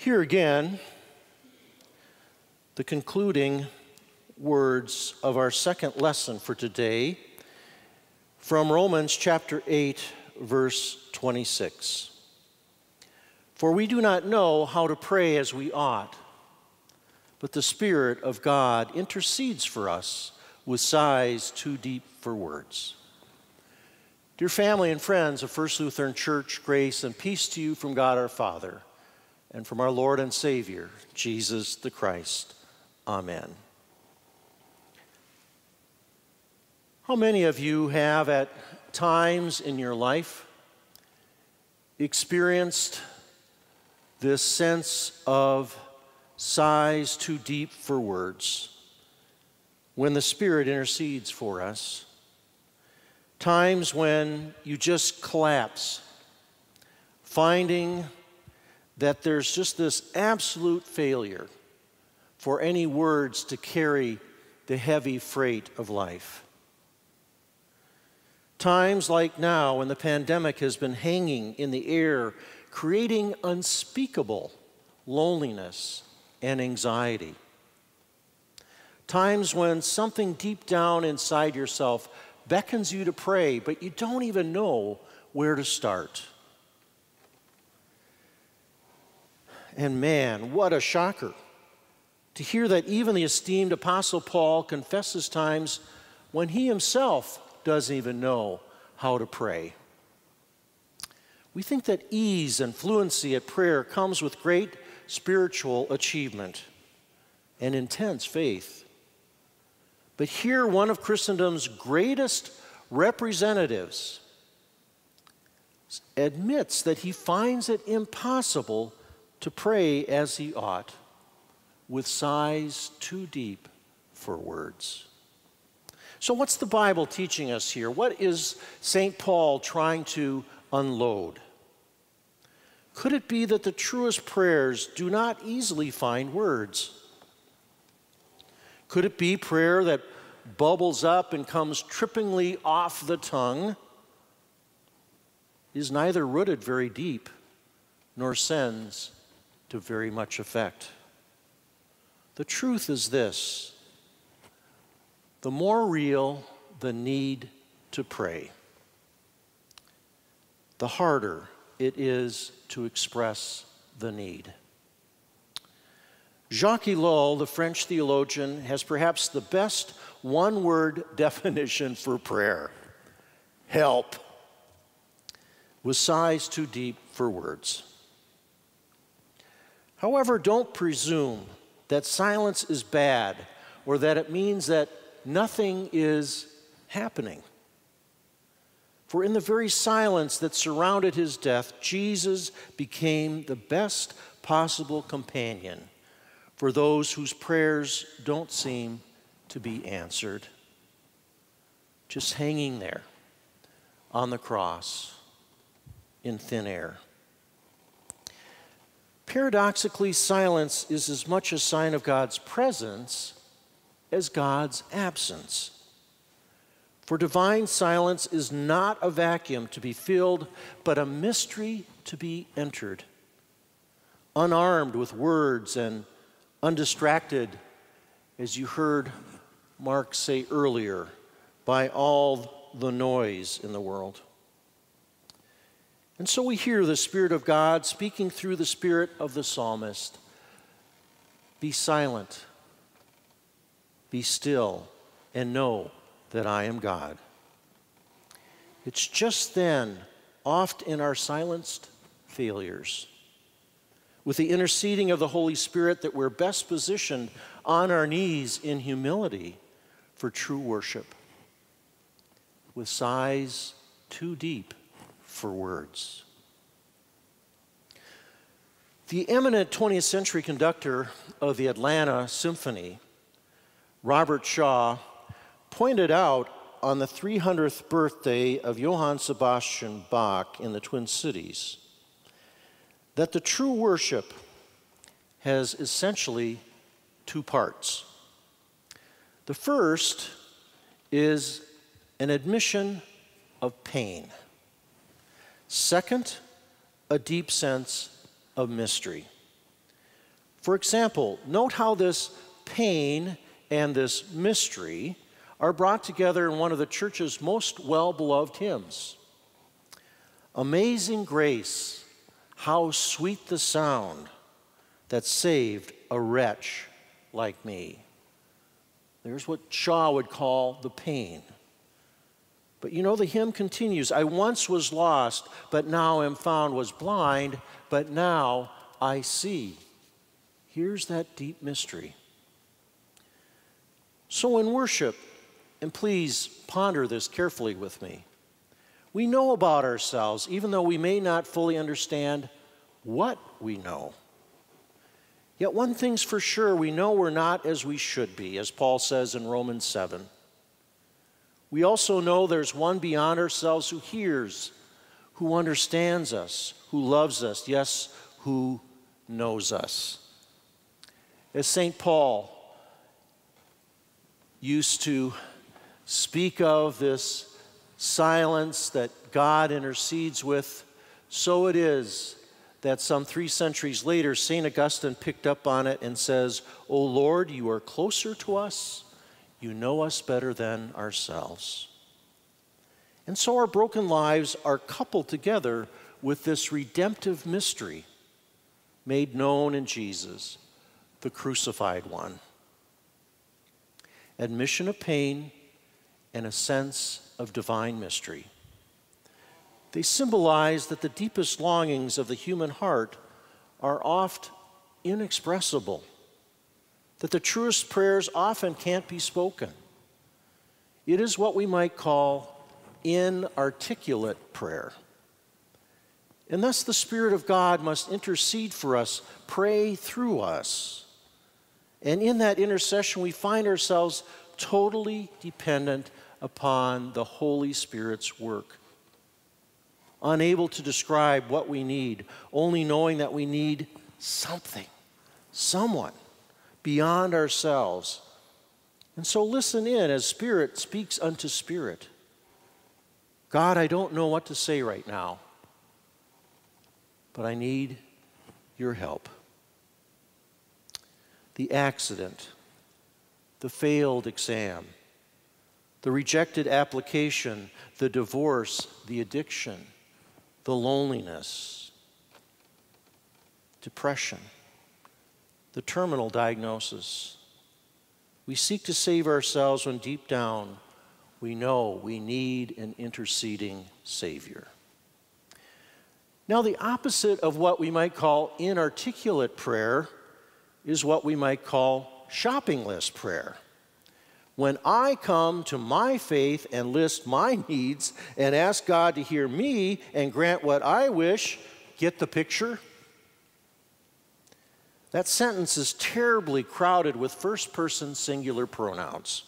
Here again, the concluding words of our second lesson for today from Romans chapter 8, verse 26. For we do not know how to pray as we ought, but the Spirit of God intercedes for us with sighs too deep for words. Dear family and friends of First Lutheran Church, grace and peace to you from God our Father and from our Lord and Savior, Jesus the Christ. Amen. How many of you have at times in your life experienced this sense of sighs too deep for words when the Spirit intercedes for us? Times when you just collapse, finding that there's just this absolute failure for any words to carry the heavy freight of life. Times like now, when the pandemic has been hanging in the air, creating unspeakable loneliness and anxiety. Times when something deep down inside yourself beckons you to pray, but you don't even know where to start. And man, what a shocker to hear that even the esteemed Apostle Paul confesses times when he himself doesn't even know how to pray. We think that ease and fluency at prayer comes with great spiritual achievement and intense faith. But here, one of Christendom's greatest representatives admits that he finds it impossible to pray as he ought with sighs too deep for words. So, what's the Bible teaching us here? What is St. Paul trying to unload? Could it be that the truest prayers do not easily find words? Could it be prayer that bubbles up and comes trippingly off the tongue? Is neither rooted very deep nor sends to very much effect. The truth is this the more real the need to pray, the harder it is to express the need. Jacques Ellul, the French theologian, has perhaps the best one word definition for prayer help, with sighs too deep for words. However, don't presume that silence is bad or that it means that nothing is happening. For in the very silence that surrounded his death, Jesus became the best possible companion for those whose prayers don't seem to be answered. Just hanging there on the cross in thin air. Paradoxically, silence is as much a sign of God's presence as God's absence. For divine silence is not a vacuum to be filled, but a mystery to be entered. Unarmed with words and undistracted, as you heard Mark say earlier, by all the noise in the world. And so we hear the Spirit of God speaking through the Spirit of the psalmist Be silent, be still, and know that I am God. It's just then, oft in our silenced failures, with the interceding of the Holy Spirit, that we're best positioned on our knees in humility for true worship, with sighs too deep for words. The eminent 20th century conductor of the Atlanta Symphony, Robert Shaw, pointed out on the 300th birthday of Johann Sebastian Bach in the Twin Cities that the true worship has essentially two parts. The first is an admission of pain. Second, a deep sense of mystery. For example, note how this pain and this mystery are brought together in one of the church's most well beloved hymns. Amazing grace, how sweet the sound that saved a wretch like me. There's what Shaw would call the pain. But you know, the hymn continues I once was lost, but now am found, was blind, but now I see. Here's that deep mystery. So, in worship, and please ponder this carefully with me, we know about ourselves, even though we may not fully understand what we know. Yet, one thing's for sure we know we're not as we should be, as Paul says in Romans 7. We also know there's one beyond ourselves who hears, who understands us, who loves us, yes, who knows us. As St. Paul used to speak of this silence that God intercedes with, so it is that some three centuries later, St. Augustine picked up on it and says, O Lord, you are closer to us, you know us better than ourselves. And so our broken lives are coupled together with this redemptive mystery made known in Jesus the crucified one. Admission of pain and a sense of divine mystery. They symbolize that the deepest longings of the human heart are oft inexpressible, that the truest prayers often can't be spoken. It is what we might call inarticulate prayer. And thus, the Spirit of God must intercede for us, pray through us. And in that intercession, we find ourselves totally dependent upon the Holy Spirit's work. Unable to describe what we need, only knowing that we need something, someone beyond ourselves. And so listen in as Spirit speaks unto Spirit. God, I don't know what to say right now, but I need your help the accident, the failed exam, the rejected application, the divorce, the addiction, the loneliness, depression, the terminal diagnosis. We seek to save ourselves when deep down we know we need an interceding Savior. Now, the opposite of what we might call inarticulate prayer is what we might call shopping list prayer. When I come to my faith and list my needs and ask God to hear me and grant what I wish, get the picture? That sentence is terribly crowded with first person singular pronouns.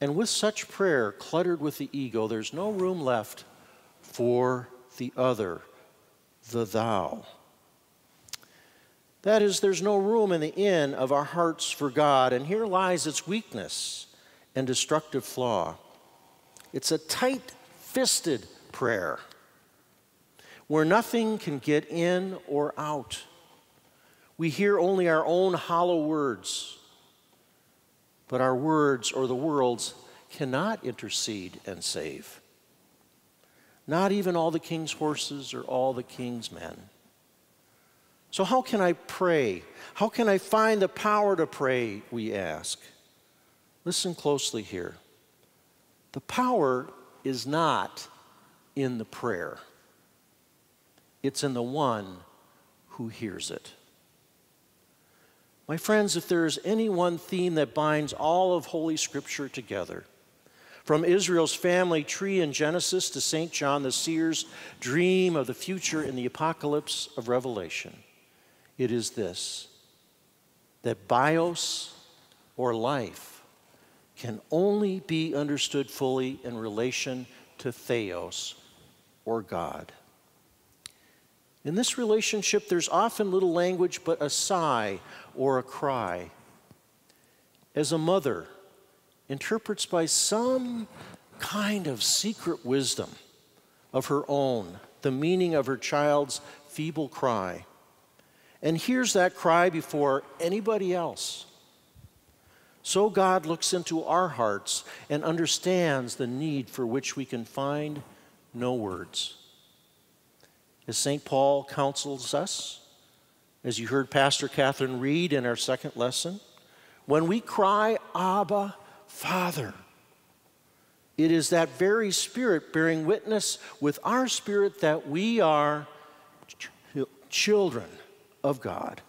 And with such prayer cluttered with the ego, there's no room left for the other, the thou. That is, there's no room in the inn of our hearts for God, and here lies its weakness and destructive flaw. It's a tight fisted prayer where nothing can get in or out. We hear only our own hollow words, but our words or the world's cannot intercede and save. Not even all the king's horses or all the king's men. So, how can I pray? How can I find the power to pray? We ask. Listen closely here. The power is not in the prayer, it's in the one who hears it. My friends, if there is any one theme that binds all of Holy Scripture together, from Israel's family tree in Genesis to St. John the Seer's dream of the future in the apocalypse of Revelation, it is this that bios or life can only be understood fully in relation to theos or God. In this relationship, there's often little language but a sigh or a cry. As a mother interprets by some kind of secret wisdom of her own the meaning of her child's feeble cry and hears that cry before anybody else. So God looks into our hearts and understands the need for which we can find no words. As St. Paul counsels us, as you heard Pastor Catherine read in our second lesson, when we cry, Abba, Father, it is that very Spirit bearing witness with our spirit that we are ch- children of God.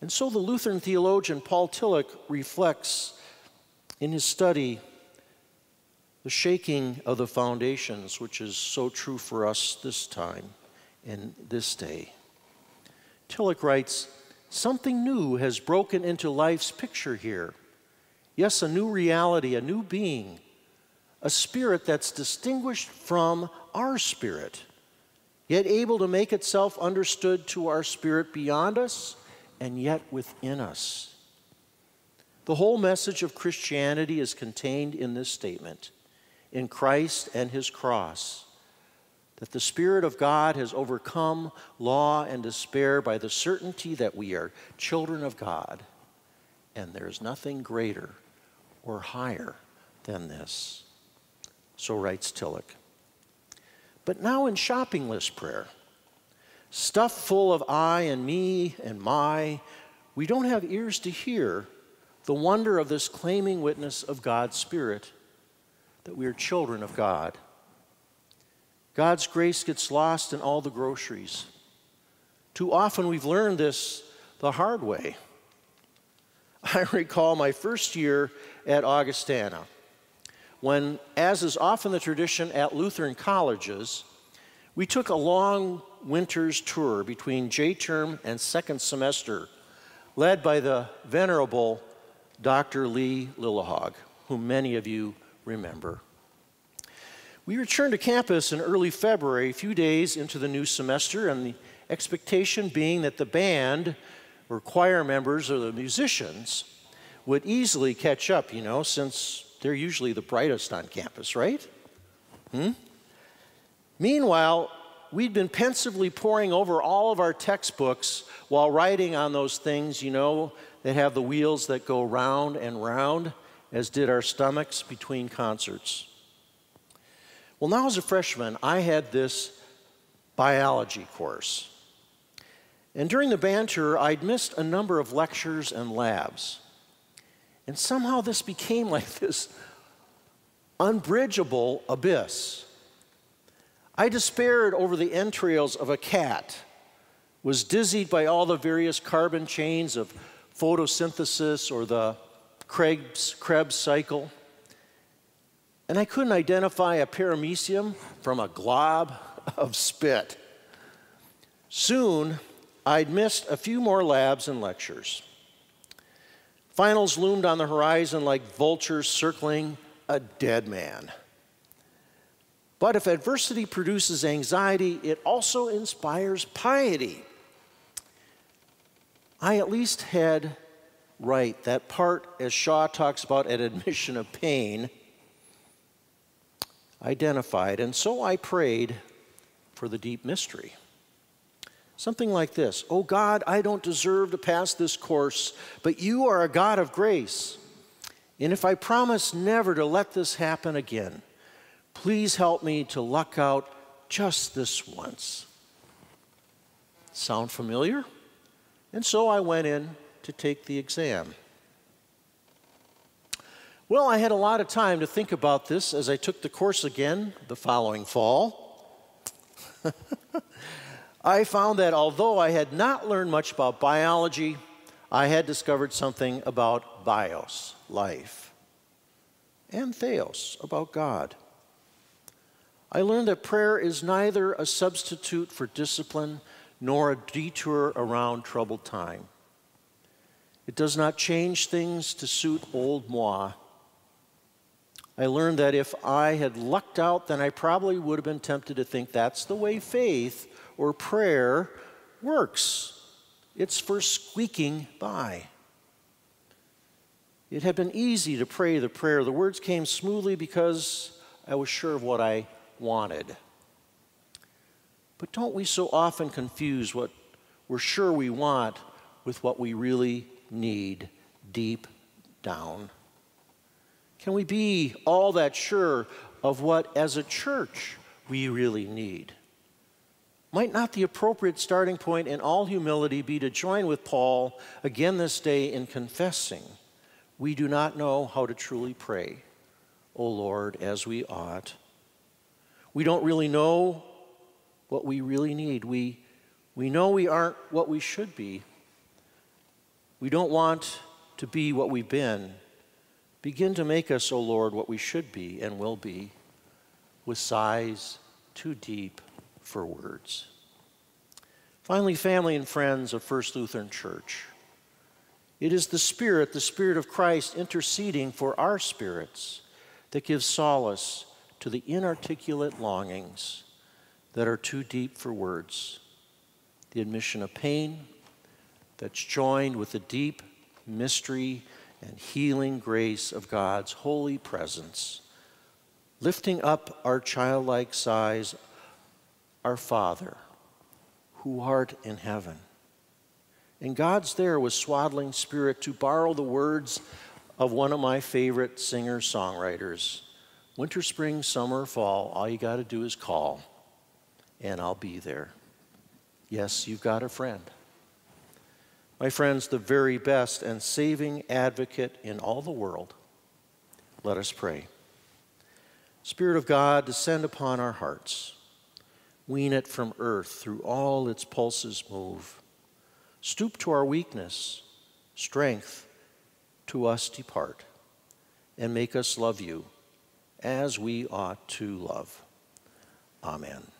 And so the Lutheran theologian Paul Tillich reflects in his study the shaking of the foundations, which is so true for us this time and this day. Tillich writes, Something new has broken into life's picture here. Yes, a new reality, a new being, a spirit that's distinguished from our spirit, yet able to make itself understood to our spirit beyond us and yet within us. The whole message of Christianity is contained in this statement in Christ and his cross. That the Spirit of God has overcome law and despair by the certainty that we are children of God, and there's nothing greater or higher than this. So writes Tillich. But now in shopping list prayer, stuff full of I and me and my, we don't have ears to hear the wonder of this claiming witness of God's Spirit that we are children of God. God's grace gets lost in all the groceries. Too often we've learned this the hard way. I recall my first year at Augustana, when, as is often the tradition at Lutheran colleges, we took a long winter's tour between J term and second semester, led by the venerable Dr. Lee Lillehog, whom many of you remember. We returned to campus in early February, a few days into the new semester, and the expectation being that the band or choir members or the musicians would easily catch up, you know, since they're usually the brightest on campus, right? Hmm? Meanwhile, we'd been pensively poring over all of our textbooks while writing on those things, you know, that have the wheels that go round and round, as did our stomachs between concerts. Well, now as a freshman, I had this biology course. And during the band tour, I'd missed a number of lectures and labs. And somehow this became like this unbridgeable abyss. I despaired over the entrails of a cat, was dizzied by all the various carbon chains of photosynthesis or the Krebs, Krebs cycle. And I couldn't identify a paramecium from a glob of spit. Soon, I'd missed a few more labs and lectures. Finals loomed on the horizon like vultures circling a dead man. But if adversity produces anxiety, it also inspires piety. I at least had right that part, as Shaw talks about at admission of pain, identified. And so I prayed for the deep mystery. Something like this Oh God, I don't deserve to pass this course, but you are a God of grace. And if I promise never to let this happen again, please help me to luck out just this once. Sound familiar? And so I went in to take the exam. Well, I had a lot of time to think about this as I took the course again the following fall. I found that although I had not learned much about biology, I had discovered something about bios, life, and theos, about God. I learned that prayer is neither a substitute for discipline nor a detour around troubled time. It does not change things to suit old moi. I learned that if I had lucked out, then I probably would have been tempted to think that's the way faith or prayer works. It's for squeaking by. It had been easy to pray the prayer. The words came smoothly because I was sure of what I wanted. But don't we so often confuse what we're sure we want with what we really need deep down? Can we be all that sure of what, as a church, we really need? Might not the appropriate starting point in all humility be to join with Paul again this day in confessing we do not know how to truly pray, O Lord, as we ought? We don't really know what we really need. We, we know we aren't what we should be. We don't want to be what we've been. Begin to make us, O Lord, what we should be and will be, with sighs too deep for words. Finally, family and friends of First Lutheran Church. It is the Spirit, the Spirit of Christ, interceding for our spirits that gives solace to the inarticulate longings that are too deep for words. The admission of pain that's joined with the deep mystery and healing grace of God's holy presence, lifting up our childlike sighs, Our Father, who art in heaven. And God's there with swaddling spirit to borrow the words of one of my favorite singer songwriters winter, spring, summer, fall, all you got to do is call, and I'll be there. Yes, you've got a friend. My friends, the very best and saving advocate in all the world. Let us pray. Spirit of God, descend upon our hearts. Wean it from earth through all its pulses move. Stoop to our weakness, strength to us depart, and make us love you as we ought to love. Amen.